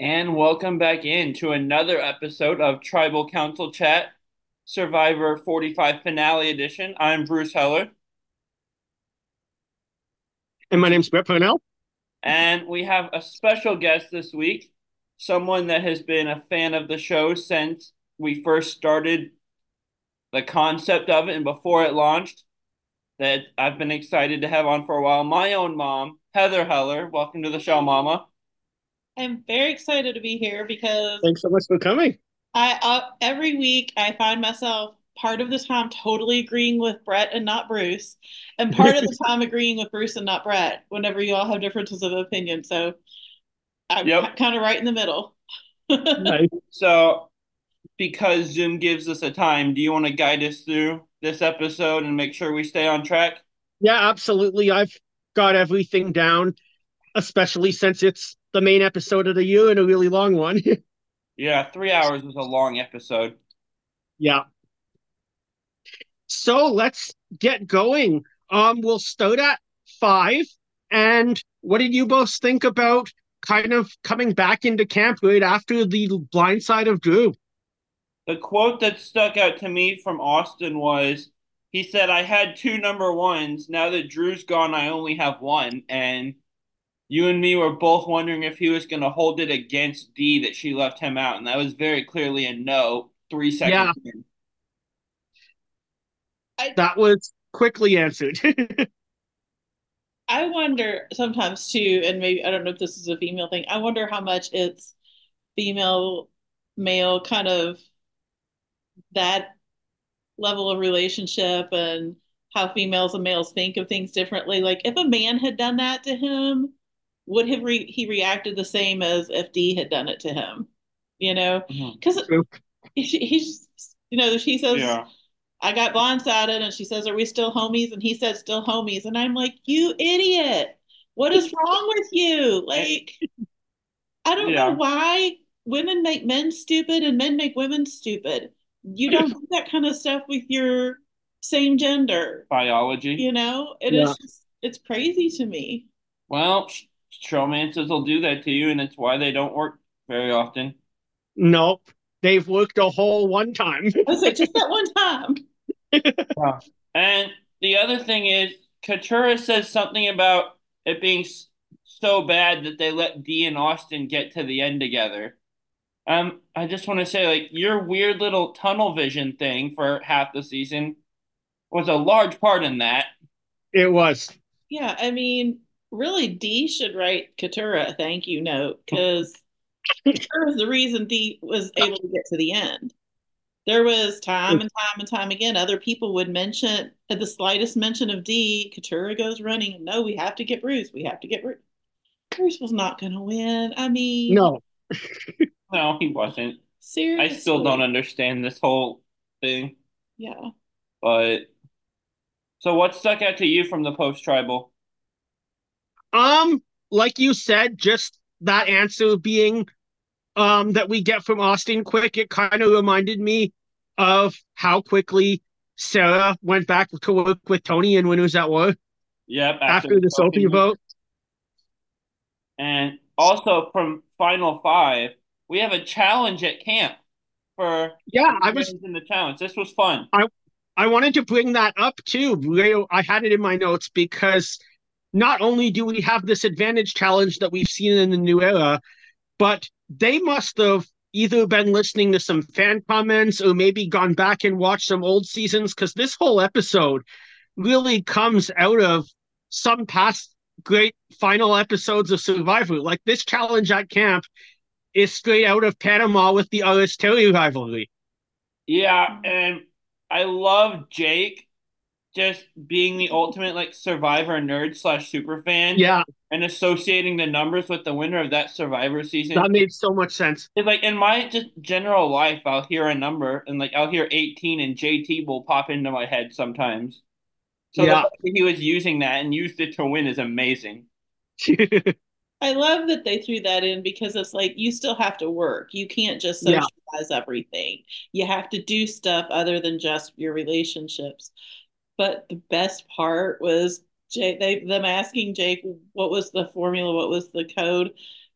And welcome back in to another episode of Tribal Council Chat Survivor 45 Finale Edition. I'm Bruce Heller. And my name's Brett Parnell. And we have a special guest this week, someone that has been a fan of the show since we first started the concept of it and before it launched, that I've been excited to have on for a while. My own mom, Heather Heller. Welcome to the show, Mama. I'm very excited to be here because Thanks so much for coming. I uh, every week I find myself part of the time totally agreeing with Brett and not Bruce, and part of the time agreeing with Bruce and not Brett. Whenever you all have differences of opinion, so I'm Yep. kind of right in the middle. Nice. So, because Zoom gives us a time, do you want to guide us through this episode and make sure we stay on track? Yeah, absolutely. I've got everything down, especially since it's the main episode of the year and a really long one. Yeah, three hours is a long episode. yeah. So let's get going. Um, we'll start at five. And what did you both think about kind of coming back into camp right after the blind side of Drew? The quote that stuck out to me from Austin was he said, I had two number ones. Now that Drew's gone, I only have one. And you and me were both wondering if he was going to hold it against Dee that she left him out. And that was very clearly a no three seconds in. That was quickly answered. I wonder sometimes too, and maybe I don't know if this is a female thing. I wonder how much it's female male kind of that level of relationship and how females and males think of things differently. Like if a man had done that to him, would have re- he reacted the same as if Dee had done it to him? You know, mm-hmm. because True. he's you know she says Yeah. I got blindsided and she says, Are we still homies? And he said, Still homies. And I'm like, You idiot. What is wrong with you? Like, I don't Yeah. know why women make men stupid and men make women stupid. You don't do that kind of stuff with your same gender. Biology. You know, it is Yeah. just, it's crazy to me. Well, sh- showmances will do that to you, and it's why they don't work very often. nope. They've worked a whole one time. Was like, Just that one time. And the other thing is, Katurah says something about it being so bad that they let Dee and Austin get to the end together. Um, I just want to say, like, your weird little tunnel vision thing for half the season was a large part in that. It was. Yeah, I mean, really, Dee should write Katurah a thank you note because Katurah was the reason Dee was able to get to the end. There was time and time and time again, other people would mention at the slightest mention of Dee, Katurah goes running. No, we have to get Bruce. We have to get Bruce. Bruce was not going to win. I mean, No. No, he wasn't. Seriously, I still don't understand this whole thing. Yeah. But so, what stuck out to you from the post tribal? Um, like you said, just that answer being um that we get from Austin quick, it kind of reminded me of how quickly Sarah went back to work with Tony and when was at War Yep, after the Sophie vote. And also from Final Five, we have a challenge at camp for Yeah, I was in the challenge. This was fun. I I wanted to bring that up too. I had it in my notes because not only do we have this advantage challenge that we've seen in the new era, but they must have either been listening to some fan comments or maybe gone back and watched some old seasons because this whole episode really comes out of some past great final episodes of Survivor. Like this challenge at camp is straight out of Panama with the Aras Terry rivalry. Yeah, and I love Jake just being the ultimate like survivor nerd slash super fan Yeah, and associating the numbers with the winner of that survivor season. that made so much sense. It's like in my just general life, I'll hear a number and like I'll hear 18 and JT will pop into my head sometimes. So the Yeah. fact that he was using that and used it to win is amazing. I love that they threw that in because it's like you still have to work. You can't just Yeah. socialize everything. You have to do stuff other than just your relationships. But the best part was Jake, they them asking Jake what was the formula, what was the code,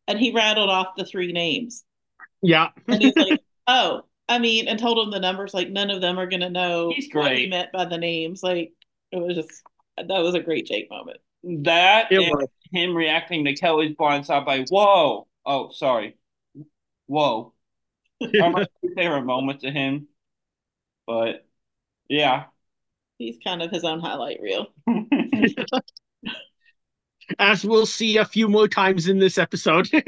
and he rattled off the three names. Yeah. and he's like, oh, I mean, and told him the numbers, like none of them are gonna know He's what he meant by the names. Like it was just that was a great Jake moment. That It and was. him reacting to Kelly's blind side by whoa. Oh, sorry. Whoa. Are my two favorite moments of him. But yeah. He's kind of his own highlight reel. As we'll see a few more times in this episode.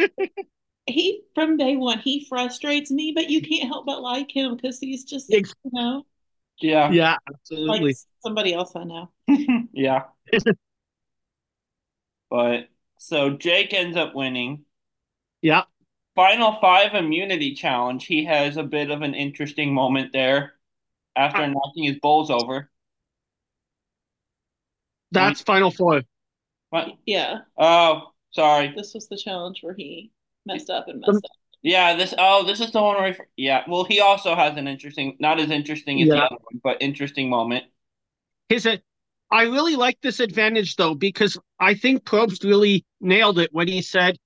He from day one, he frustrates me, but you can't help but like him because he's just you know yeah. yeah, like absolutely. somebody else I know. yeah. But so Jake ends up winning. Yeah. Final five immunity challenge. He has a bit of an interesting moment there after Ah. knocking his bowls over. That's Final Four. What? Yeah, Oh, sorry. this was the challenge where he messed up and messed up. Yeah, this oh, this is the one where he, yeah. Well, he also has an interesting, not as interesting as the other one, but interesting moment. His uh, I really like this advantage though because I think Probst really nailed it when he said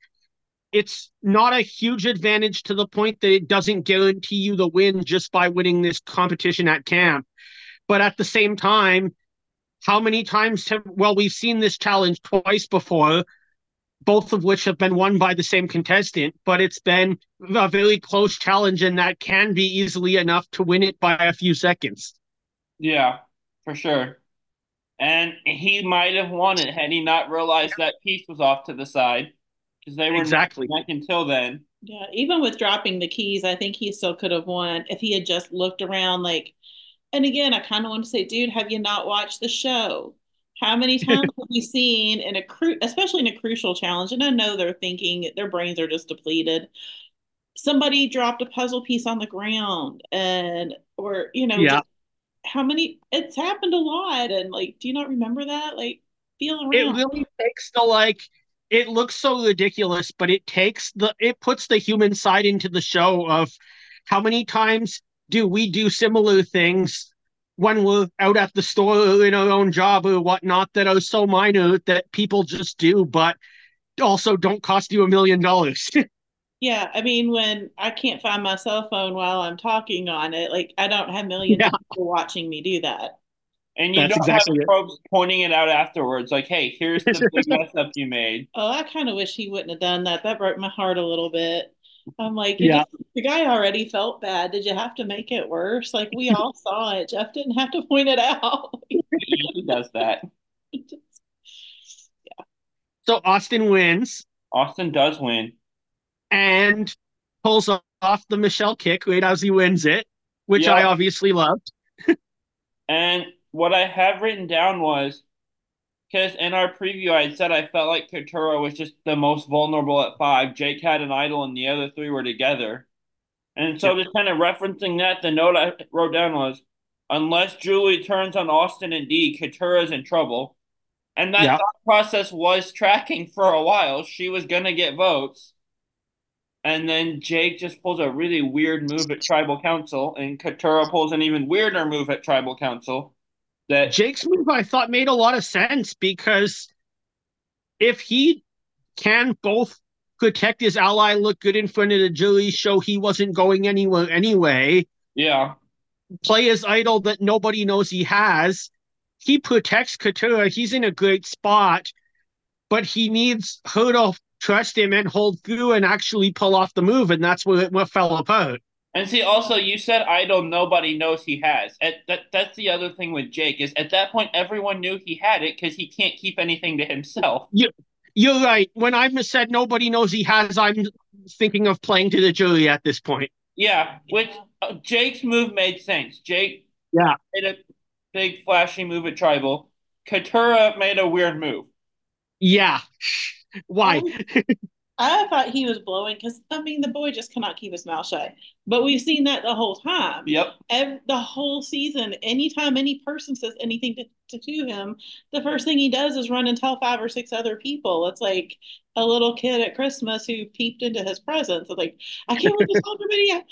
it's not a huge advantage to the point that it doesn't guarantee you the win just by winning this competition at camp. But at the same time, how many times have well we've seen this challenge twice before, both of which have been won by the same contestant, but it's been a very close challenge and that can be easily enough to win it by a few seconds. Yeah, for sure. And he might have won it had he not realized that piece was off to the side because they were Exactly. neck until then. Yeah, even with dropping the keys, I think he still could have won if he had just looked around. Like, and again, I kind of want to say, dude, have you not watched the show? How many times have we seen in a cru- especially in a crucial challenge? And I know they're thinking their brains are just depleted. Somebody dropped a puzzle piece on the ground, and or you know, Yeah. how many? It's happened a lot, and like, do you not remember that? Like, feel it really takes the like it looks so ridiculous but it takes the it puts the human side into the show of how many times do we do similar things when we're out at the store or in our own job or whatnot that are so minor that people just do but also don't cost you a million dollars Yeah, I mean, when I can't find my cell phone while I'm talking on it, like I don't have millions Yeah. of people watching me do that. And you That's don't exactly have Probst pointing it out afterwards, like, "Hey, here's the big mess up you made." Oh, I kind of wish he wouldn't have done that. That broke my heart a little bit. I'm like, Yeah. just- the guy already felt bad. Did you have to make it worse? Like we all saw it. Jeff didn't have to point it out. He does that. Yeah. so austin wins Austin does win. and pulls off the Michele kick right as he wins it which i obviously loved And what I have written down was because in our preview I said I felt like Katurah was just the most vulnerable at five. Jake had an idol and the other three were together. And so just kind of referencing that, the note I wrote down was unless Julie turns on Austin and Dee, is in trouble. And that Yeah. thought process was tracking for a while. She was gonna get votes. And then Jake just pulls a really weird move at tribal council, and Katurah pulls an even weirder move at tribal council. That Jake's move I thought made a lot of sense because if he can both protect his ally, look good in front of the jury, show he wasn't going anywhere anyway, yeah, play his idol that nobody knows he has, he protects Katurah. He's in a great spot, but he needs her to trust him and hold through and actually pull off the move, and that's where it what fell apart. And see also you said idol nobody knows he has. At, that that's the other thing with Jake is at that point everyone knew he had it because he can't keep anything to himself. You, you're right. When I said nobody knows he has, I'm thinking of playing to the jury at this point. Yeah, which uh, Jake's move made sense. Jake Yeah. made a big flashy move at tribal. Katurah made a weird move. Yeah. Why? I thought he was blowing because I mean the boy just cannot keep his mouth shut. But we've seen that the whole time. Yep. Ev the whole season, anytime any person says anything to, to him, the first thing he does is run and tell five or six other people. It's like a little kid at Christmas who peeped into his presents. It's like, I can't wait to tell everybody.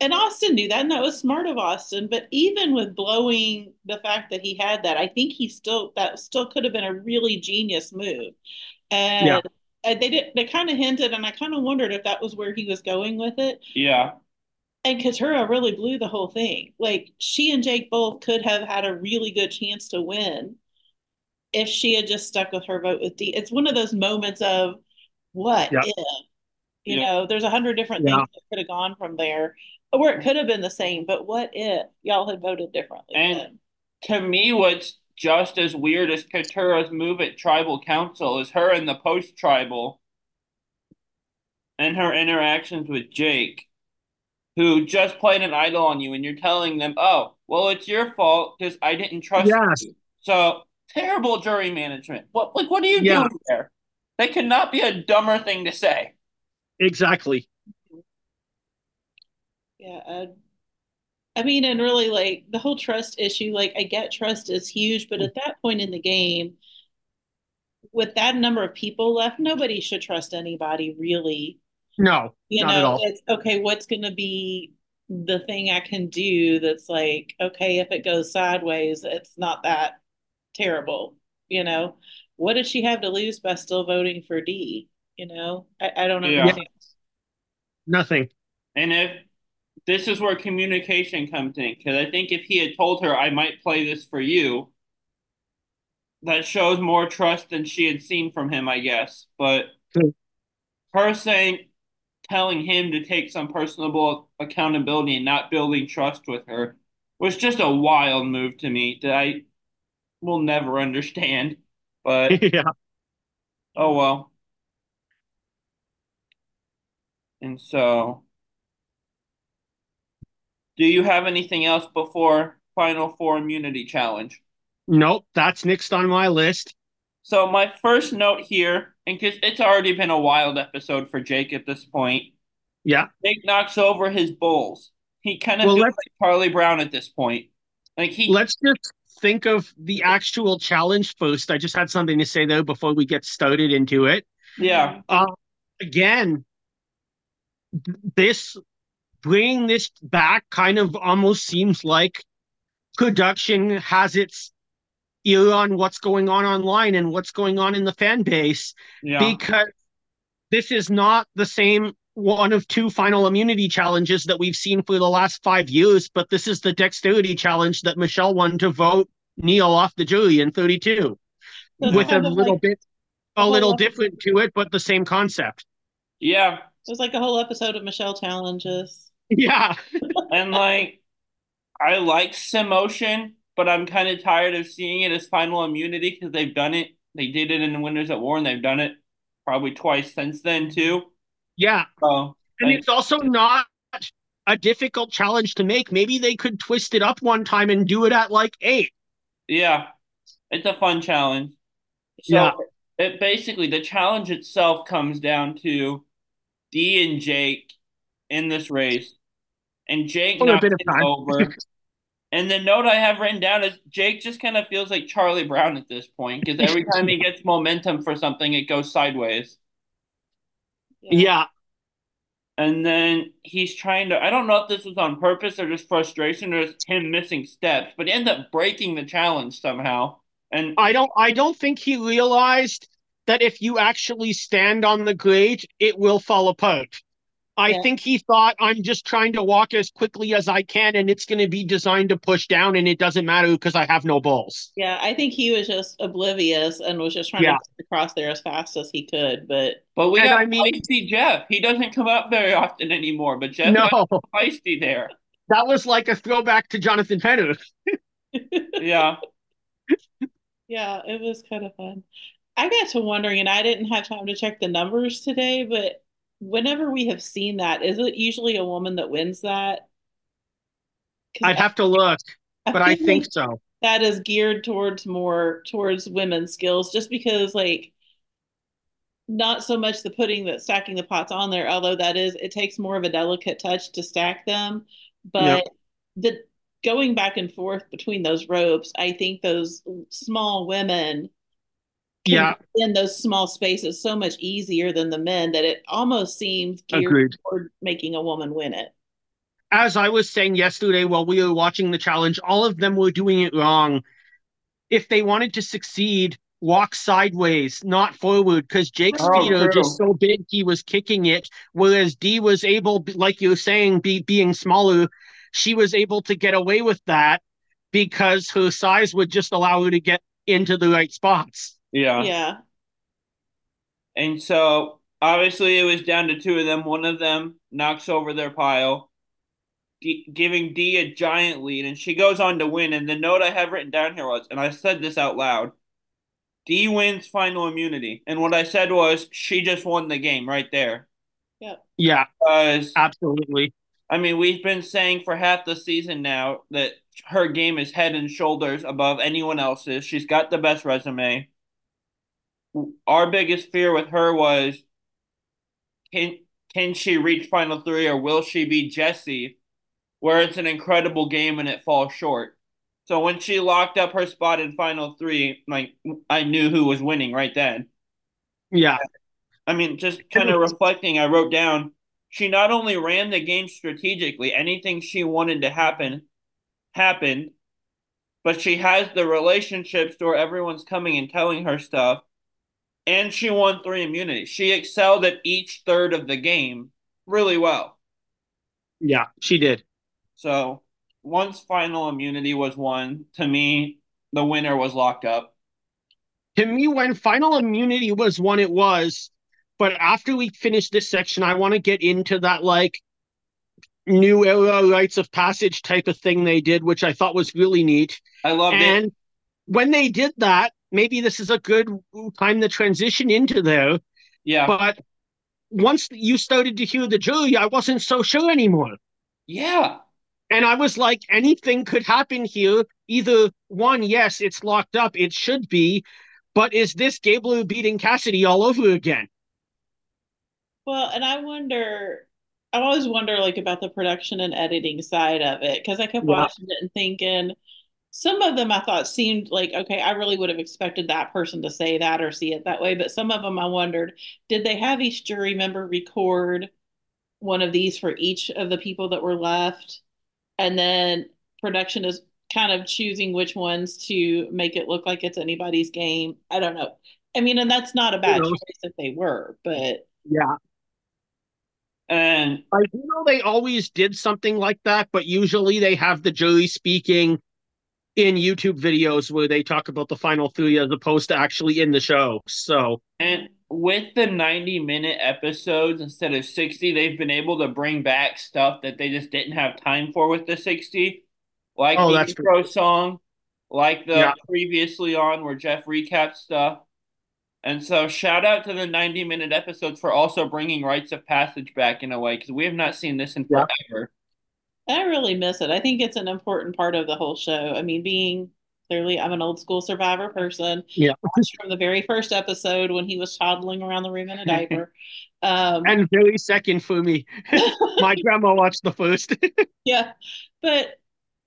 And Austin knew that, and that was smart of Austin. But even with blowing the fact that he had that, I think he still that still could have been a really genius move. And Yeah. They did they kind of hinted, and I kind of wondered if that was where he was going with it. Yeah. And Katurah really blew the whole thing. Like she and Jake both could have had a really good chance to win if she had just stuck with her vote with Dee. It's one of those moments of what Yep. if? You Yeah. know, there's a hundred different Yeah. things that could have gone from there, or it mm-hmm. could have been the same. But what if y'all had voted differently? And- then? To me, what's just as weird as Katurah's move at tribal council is her in the post tribal and her interactions with Jake, who just played an idol on you, and you're telling them, oh, well, it's your fault because I didn't trust Yes. you. So terrible jury management. What like what are you Yeah. doing there? That could not be a dumber thing to say. Exactly. Yeah, uh, I mean, and really, like the whole trust issue. Like, I get trust is huge, but at that point in the game, with that number of people left, nobody should trust anybody really. No, You not at know, all. it's okay. What's going to be the thing I can do that's like, okay, if it goes sideways, it's not that terrible. You know, what did she have to lose by still voting for Dee? You know, I, I don't Yeah. Nothing. And if this is where communication comes in, because I think if he had told her, I might play this for you, that shows more trust than she had seen from him, I guess. But her saying, telling him to take some personable accountability and not building trust with her was just a wild move to me that I will never understand. But yeah. oh well. And so, do you have anything else before Final Four Immunity Challenge? Nope, that's next on my list. So my first note here, and because it's already been a wild episode for Jake at this point, Yeah. Jake knocks over his bowls. He kind of Well, feels like Charlie Brown at this point. Like he, Let's just think of the actual challenge first. I just had something to say though before we get started into it. yeah, Uh, again, this bringing this back kind of almost seems like production has its ear on what's going on online and what's going on in the fan base yeah, because this is not the same one of two final immunity challenges that we've seen for the last five years, but this is the dexterity challenge that Michele won to vote Neal off the jury in 32 That's with a little like- bit a whole little episode. different to it, but the same concept. yeah. It was like a whole episode of Michele challenges. Yeah. And like, I like Simotion, but I'm kind of tired of seeing it as final immunity because they've done it. They did it in the Winners at War, and they've done it probably twice since then too. Yeah. So And like, it's also not a difficult challenge to make. Maybe they could twist it up one time and do it at like eight. yeah, it's a fun challenge. So Yeah. it basically the challenge itself comes down to D and Jake in this race, and Jake For knocks it over. And the note I have written down is Jake just kind of feels like Charlie Brown at this point because every time he gets momentum for something, it goes sideways. Yeah. And then he's trying to, I don't know if this was on purpose or just frustration or just him missing steps, but he ends up breaking the challenge somehow. And I don't I don't think he realized that if you actually stand on the grate, it will fall apart. I Yeah. think he thought I'm just trying to walk as quickly as I can and it's going to be designed to push down and it doesn't matter because I have no balls. Yeah, I think he was just oblivious and was just trying Yeah. to get across there as fast as he could. But but we And got I mean- feisty Jeff. He doesn't come up very often anymore, but Jeff No, got feisty there. that was like a throwback to Jonathan Penner. Yeah. yeah, it was kind of fun. I got to wondering, and I didn't have time to check the numbers today, but whenever we have seen that, is it usually a woman that wins that? I'd have to look, but I think so. that is geared towards more towards women's skills, just because like not so much the putting the stacking the pots on there, although that is it takes more of a delicate touch to stack them. But the going back and forth between those ropes, I think those small women Yeah. in those small spaces so much easier than the men that it almost seems geared Agreed. toward making a woman win it. As I was saying yesterday while we were watching the challenge, all of them were doing it wrong. If they wanted to succeed, walk sideways, not forward, because Jake's Oh, feet are true. just so big he was kicking it, whereas Dee was able, like you were saying, be, being smaller, she was able to get away with that because her size would just allow her to get into the right spots. Yeah. Yeah. And so obviously it was down to two of them. One of them knocks over their pile, Dee- giving Dee a giant lead, and she goes on to win. And the note I have written down here was, and I said this out loud Dee wins final immunity. And what I said was, she just won the game right there. Yeah, Because, absolutely. I mean, we've been saying for half the season now that her game is head and shoulders above anyone else's. She's got the best resume. Our biggest fear with her was can can she reach final three or will she be Jesse, where it's an incredible game and it falls short. So when she locked up her spot in final three, like I knew who was winning right then. Yeah, I mean, just kind of reflecting, I wrote down she not only ran the game strategically, anything she wanted to happen happened, but she has the relationships where everyone's coming and telling her stuff. And she won three immunities. She excelled at each third of the game really well. yeah, she did. So once final immunity was won, to me, the winner was locked up. To me, when final immunity was won, it was. But after we finish this section, I want to get into that like new era rites of passage type of thing they did, which I thought was really neat. I loved and it. when they did that, maybe this is a good time to transition into there. Yeah. But once you started to hear the jury, I wasn't so sure anymore. yeah. And I was like, anything could happen here. Either one, yes, it's locked up, it should be, but is this Gabler beating Cassidy all over again? Well, and I wonder, I always wonder like about the production and editing side of it because I kept Yeah. watching it and thinking some of them I thought seemed like okay, I really would have expected that person to say that or see it that way, but some of them I wondered, did they have each jury member record one of these for each of the people that were left? And then production is kind of choosing which ones to make it look like it's anybody's game. I don't know. I mean, and that's not a bad knows? choice if they were, but Yeah. And I do know they always did something like that, but usually they have the jury speaking in YouTube videos where they talk about the final three as opposed to actually in the show. So, And with the 90 minute episodes instead of 60, they've been able to bring back stuff that they just didn't have time for with the 60. Like Oh, the intro song, like the Yeah. previously on where Jeff recaps stuff. And so shout out to the 90 minute episodes for also bringing rites of passage back in a way because we have not seen this in Yeah. forever. I really miss it. I think it's an important part of the whole show. I mean, being clearly, I'm an old school survivor person. Yeah. From the very first episode when he was toddling around the room in a diaper. Um, and very second for me. My grandma watched the first. yeah, but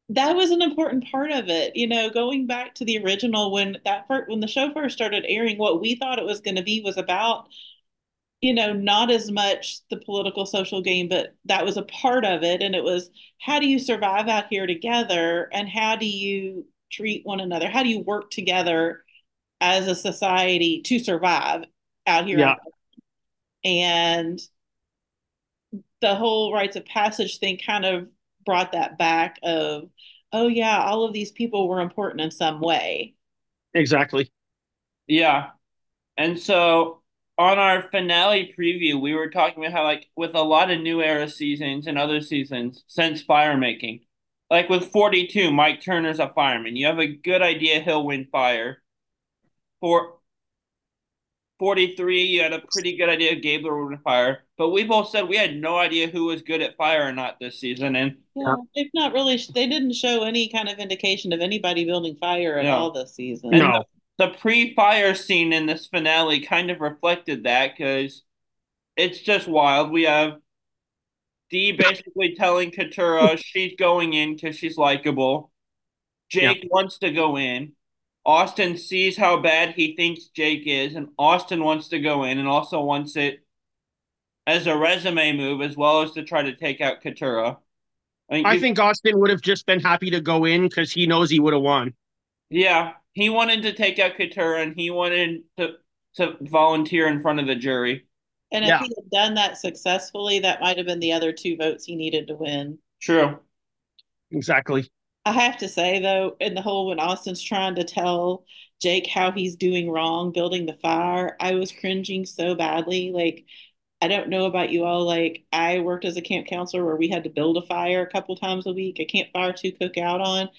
that was an important part of it. You know, going back to the original when that first, when the show first started airing, what we thought it was going to be was about, you know, not as much the political social game, but that was a part of it. And it was how do you survive out here together and how do you treat one another? How do you work together as a society to survive out here? Yeah. And the whole rites of passage thing kind of brought that back of, oh yeah, all of these people were important in some way. exactly. Yeah. And so on our finale preview, we were talking about how, like, with a lot of new era seasons and other seasons since fire making, like with 42, Mike Turner's a fireman. You have a good idea he'll win fire. For 43, you had a pretty good idea Gabler would win fire. But we both said we had no idea who was good at fire or not this season. And Yeah, they've not really, they didn't show any kind of indication of anybody building fire at No. all this season. No. The pre-fire scene in this finale kind of reflected that because it's just wild. We have Dee basically telling Katurah she's going in because she's likable. Jake wants to go in. Austin sees how bad he thinks Jake is, and Austin wants to go in and also wants it as a resume move as well as to try to take out Katurah. I, I you- think Austin would have just been happy to go in because he knows he would have won. Yeah, he wanted to take out Katurah and he wanted to to volunteer in front of the jury. And if Yeah. he had done that successfully, that might have been the other two votes he needed to win. True. Exactly. I have to say though, in the whole when Austin's trying to tell Jake how he's doing wrong building the fire, I was cringing so badly. Like, I don't know about you all. Like, I worked as a camp counselor where we had to build a fire a couple times a week, a campfire to cook out on.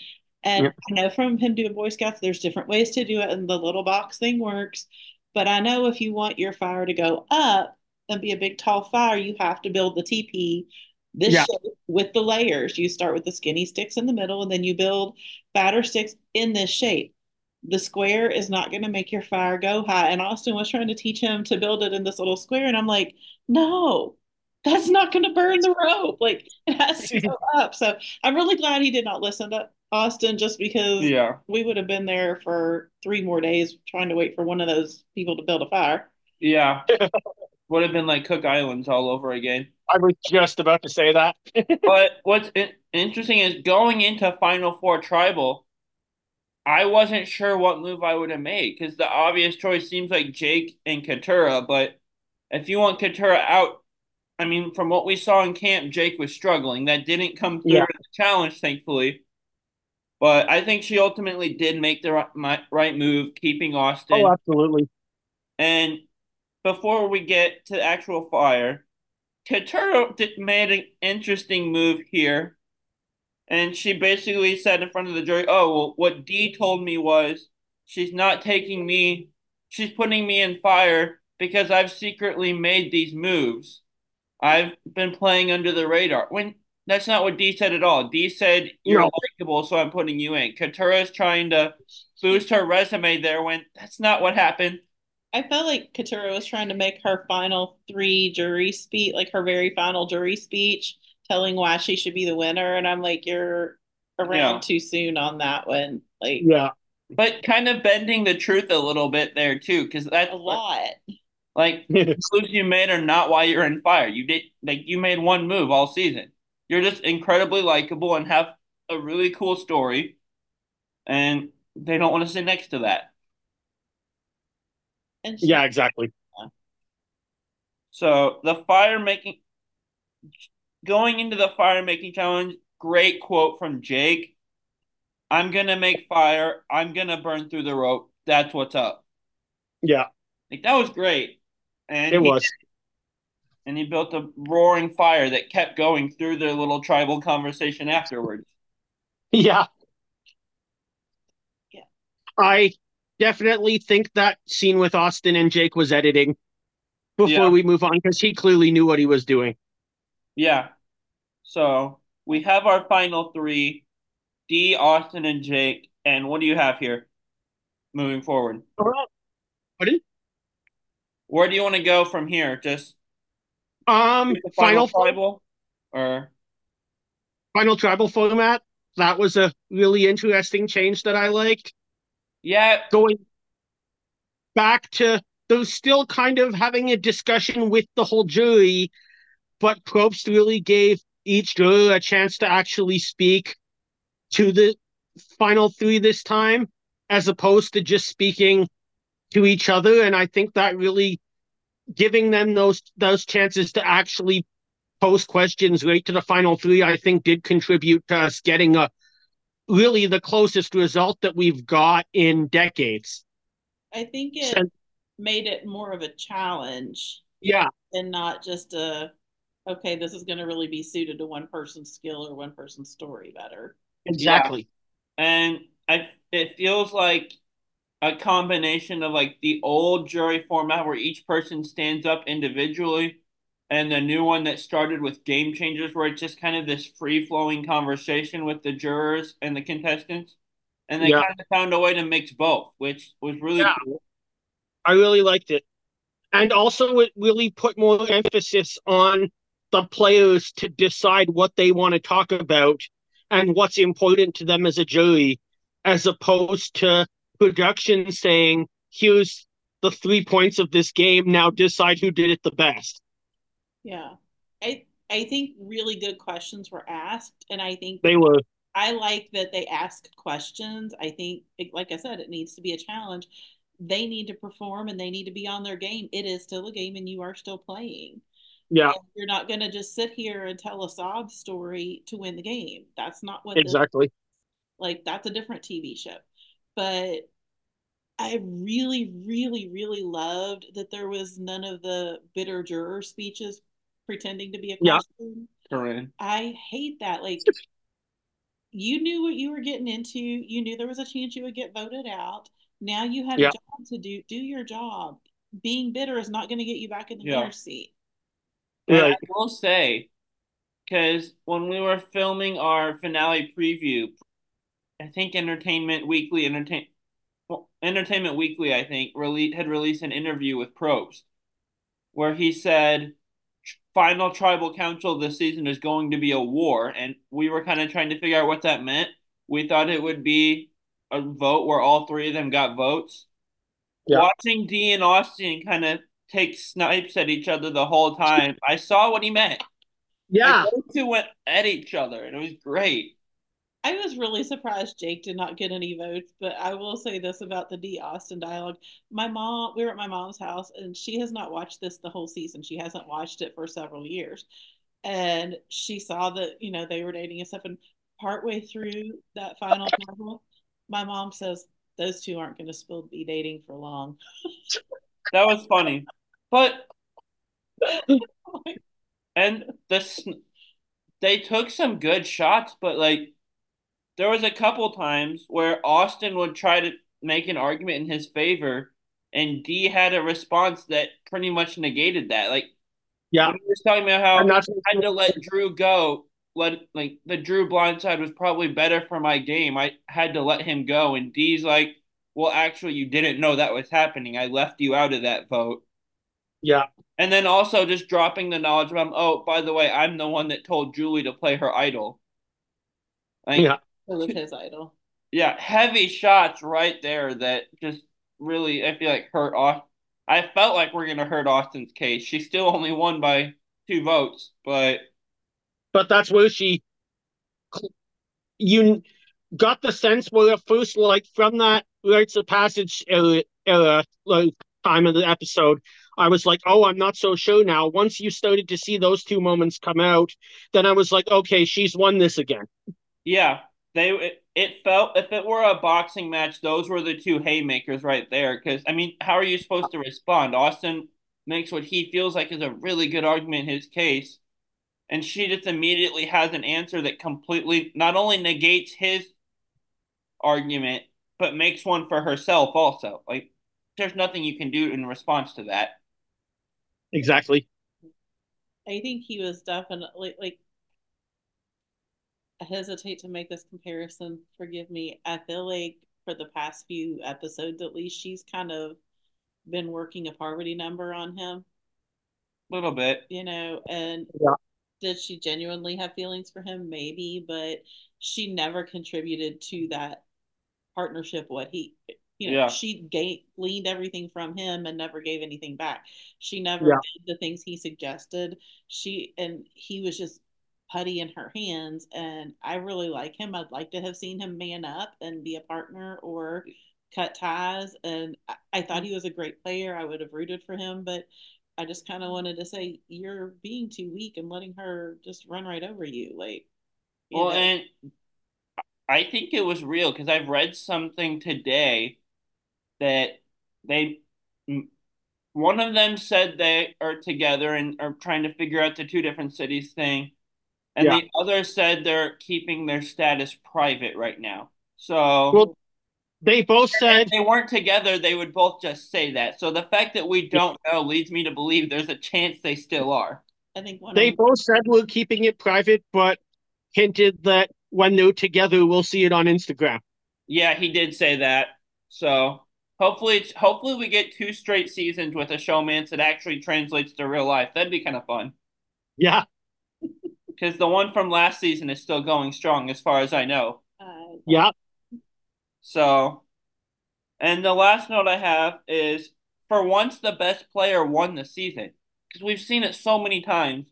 And Yep. I know from him doing Boy Scouts, there's different ways to do it, and the little box thing works. But I know if you want your fire to go up and be a big tall fire, you have to build the teepee this Yeah. shape with the layers. You start with the skinny sticks in the middle, and then you build fatter sticks in this shape. The square is not going to make your fire go high. And Austin was trying to teach him to build it in this little square, and I'm like, no, that's not going to burn the rope. Like it has to go up. So I'm really glad he did not listen to Austin, just because Yeah. we would have been there for three more days trying to wait for one of those people to build a fire. Yeah. Would have been like Cook Islands all over again. I was just about to say that. But what's interesting is going into Final Four Tribal, I wasn't sure what move I would have made because the obvious choice seems like Jake and Katurah. But if you want Katurah out, I mean, from what we saw in camp, Jake was struggling. That didn't come through Yeah. the challenge, thankfully. But I think she ultimately did make the right, my, right move, keeping Austin. oh, absolutely. And before we get to actual fire, Katurah did, made an interesting move here. And she basically said in front of the jury, oh, well, what Dee told me was she's not taking me, she's putting me in fire because I've secretly made these moves. I've been playing under the radar. When that's not what Dee said at all. Dee said, you're No. likable, so I'm putting you in. Katurah's trying to boost her resume there when that's not what happened. I felt like Katurah was trying to make her final three jury speech, like her very final jury speech, telling why she should be the winner. And I'm like, you're around Yeah. too soon on that one. Like Yeah. But kind of bending the truth a little bit there too, because that's a lot. like the moves you made are not why you're in fire. You did like you made one move all season. You're just incredibly likable and have a really cool story, and they don't want to sit next to that. And she, yeah, exactly. So the fire making, going into the fire making challenge, great quote from Jake. I'm gonna make fire. I'm gonna burn through the rope. That's what's up. Yeah, Like that was great. And it he- was. And he built a roaring fire that kept going through their little tribal conversation afterwards. Yeah. Yeah. I definitely think that scene with Austin and Jake was editing before Yeah. we move on because he clearly knew what he was doing. Yeah. So we have our final three Dee, Austin, and Jake. And what do you have here moving forward? Pardon? Where do you want to go from here? Just Um, final, final tribal? Or final tribal format. That was a really interesting change that I liked. yeah, Going back to those still kind of having a discussion with the whole jury, but Probst really gave each juror a chance to actually speak to the final three this time, as opposed to just speaking to each other. And I think that really giving them those those chances to actually pose questions right to the final three, I think did contribute to us getting a really the closest result that we've got in decades. I think it So- made it more of a challenge Yeah, and not just a okay, this is going to really be suited to one person's skill or one person's story better. exactly. and I it feels like a combination of like the old jury format where each person stands up individually and the new one that started with game changers where it's just kind of this free flowing conversation with the jurors and the contestants and they Yeah. kind of found a way to mix both which was really Yeah. cool I really liked it. And also, it really put more emphasis on the players to decide what they want to talk about and what's important to them as a jury, as opposed to production saying, here's the three points of this game, now decide who did it the best. Yeah. I I think really good questions were asked and I think They were, I like that they ask questions. I think, like I said, it needs to be a challenge. They need to perform and they need to be on their game. It is still a game and you are still playing. Yeah. And you're not going to just sit here and tell a sob story to win the game. That's not what exactly. like that's a different TV show. But I really, really, really loved that there was none of the bitter juror speeches pretending to be a question. Yeah. Correct. I hate that. Like you knew what you were getting into. You knew there was a chance you would get voted out. Now you had yeah. a job to do. Do your job. Being bitter is not going to get you back in the yeah. winner's seat. Right. I will say, because when we were filming our finale preview, I think Entertainment Weekly, Entertain, well, Entertainment Weekly, I think, rele- had released an interview with Probst, where he said final tribal council this season is going to be a war, and we were kind of trying to figure out what that meant. We thought it would be a vote where all three of them got votes. Yeah. Watching Dee and Austin kind of take snipes at each other the whole time, I saw what he meant. Yeah, like, those two went at each other, and it was great. I was really surprised Jake did not get any votes, but I will say this about the Dee Austin dialogue. My mom, we were at my mom's house, and she has not watched this the whole season. She hasn't watched it for several years. And she saw that, you know, they were dating and stuff. And partway through that final couple, my mom says, those two aren't going to still be dating for long. that was funny. But, and this, they took some good shots, but like, there was a couple times where Austin would try to make an argument in his favor, and Dee had a response that pretty much negated that. Like, yeah, he was talking about how I had to let Drew go. Let like the Drew blindside was probably better for my game. I had to let him go, and Dee's like, "Well, actually, you didn't know that was happening. I left you out of that vote." Yeah. And then also just dropping the knowledge from, oh, by the way, I'm the one that told Julie to play her idol. Like, yeah was his idol. Yeah, heavy shots right there that just really I feel like hurt Austin. I felt like we're gonna hurt Austin's case. She still only won by two votes, but but that's where she you got the sense where at first like from that rites of passage era, era like time of the episode I was like, oh, I'm not so sure now. Once you started to see those two moments come out, then I was like, okay, she's won this again. Yeah, they it, it felt if it were a boxing match, those were the two haymakers right there. Because I mean, how are you supposed to respond? Austin makes what he feels like is a really good argument in his case, and she just immediately has an answer that completely not only negates his argument but makes one for herself also. Like there's nothing you can do in response to that. Exactly. I think he was definitely like I hesitate to make this comparison. Forgive me. I feel like for the past few episodes, at least, she's kind of been working a Parvati number on him. A little bit, you know. And yeah. did she genuinely have feelings for him? Maybe, but she never contributed to that partnership. What he, you know, yeah. she gleaned everything from him and never gave anything back. She never yeah. did the things he suggested. She and he was just putty in her hands. And I really like him. I'd like to have seen him man up and be a partner or cut ties. And I, I thought he was a great player. I would have rooted for him, but I just kind of wanted to say you're being too weak and letting her just run right over you. Like, you well, know. and I think it was real because I've read something today that they one of them said they are together and are trying to figure out the two different cities thing and yeah. the other said they're keeping their status private right now. So well, they both said they weren't together. They would both just say that. So the fact that we don't know leads me to believe there's a chance they still are. I think they both said we're keeping it private, but hinted that when they're together, we'll see it on Instagram. Yeah, he did say that. So hopefully, it's, hopefully we get two straight seasons with a showmance that actually translates to real life. That'd be kind of fun. Yeah because the one from last season is still going strong, as far as I know. Uh, yeah. So, and the last note I have is for once the best player won the season because we've seen it so many times,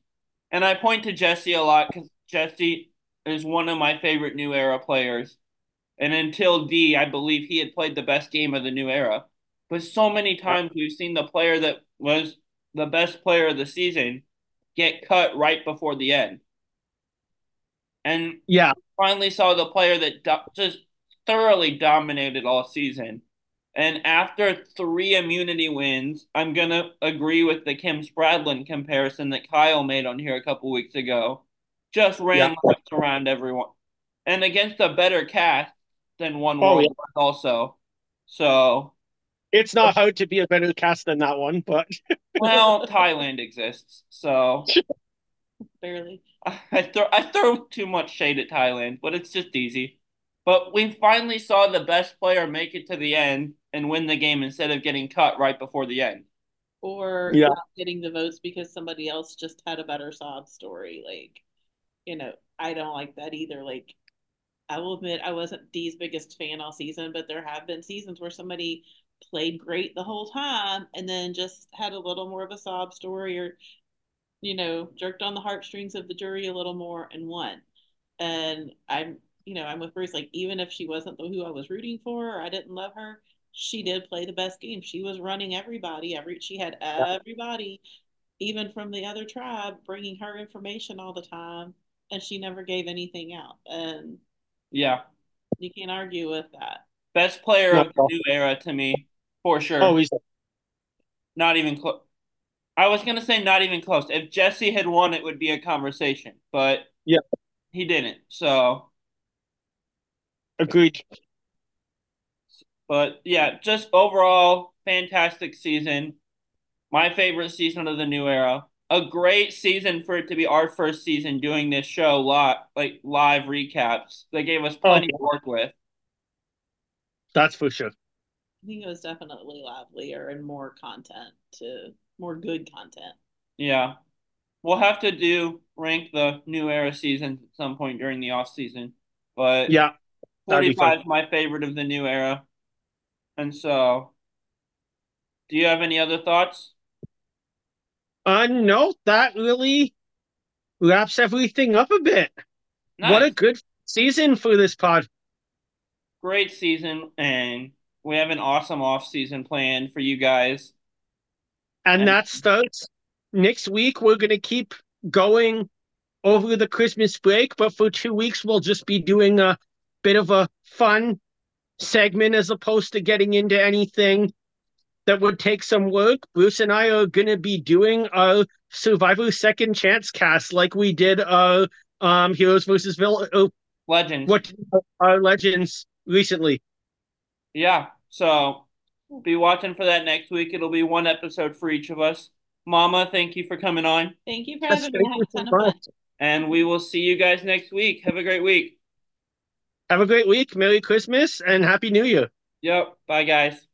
and I point to Jesse a lot because Jesse is one of my favorite new era players. And until Dee, I believe he had played the best game of the new era. But so many times we've seen the player that was the best player of the season get cut right before the end. And yeah, finally saw the player that do- just thoroughly dominated all season. And after three immunity wins, I'm going to agree with the Kim Spradlin comparison that Kyle made on here a couple weeks ago. Just ran yeah. around everyone. And against a better cast than one oh, world yeah. also. So it's not hard to be a better cast than that one, but well, Thailand exists, so barely. I throw I throw too much shade at Thailand, but it's just easy. But we finally saw the best player make it to the end and win the game instead of getting cut right before the end. Or yeah. not getting the votes because somebody else just had a better sob story. Like, you know, I don't like that either. Like, I will admit I wasn't Dee's biggest fan all season, but there have been seasons where somebody played great the whole time and then just had a little more of a sob story or you know jerked on the heartstrings of the jury a little more and won. And i'm you know i'm with bruce like even if she wasn't the who i was rooting for or i didn't love her she did play the best game. She was running everybody every she had everybody even from the other tribe bringing her information all the time and she never gave anything out. And yeah. you can't argue with that. Best player of the new era to me for sure. Oh, he's not even close. I was gonna say not even close. If Jesse had won, it would be a conversation, but yeah, he didn't. So agreed. But yeah, just overall fantastic season. My favorite season of the new era. A great season for it to be our first season doing this show lot like live recaps. They gave us plenty oh, to work with. That's for sure. I think it was definitely livelier and more content to more good content. Yeah. We'll have to do rank the new era seasons at some point during the off season. But yeah. 45 is my favorite of the new era. And so do you have any other thoughts? Uh no, that really wraps everything up a bit. Nice. What a good season for this pod. Great season and we have an awesome off season planned for you guys. And, and that starts next week. We're going to keep going over the Christmas break, but for two weeks, we'll just be doing a bit of a fun segment as opposed to getting into anything that would take some work. Bruce and I are going to be doing our Survivor Second Chance cast like we did our um, Heroes versus Villains. Uh, legends. What our legends recently. Yeah. So be watching for that next week. It'll be one episode for each of us. Mama, thank you for coming on. Thank you for having me. Have a ton of fun. And we will see you guys next week. Have a great week. Have a great week. Merry Christmas and Happy New Year. Yep. Bye, guys.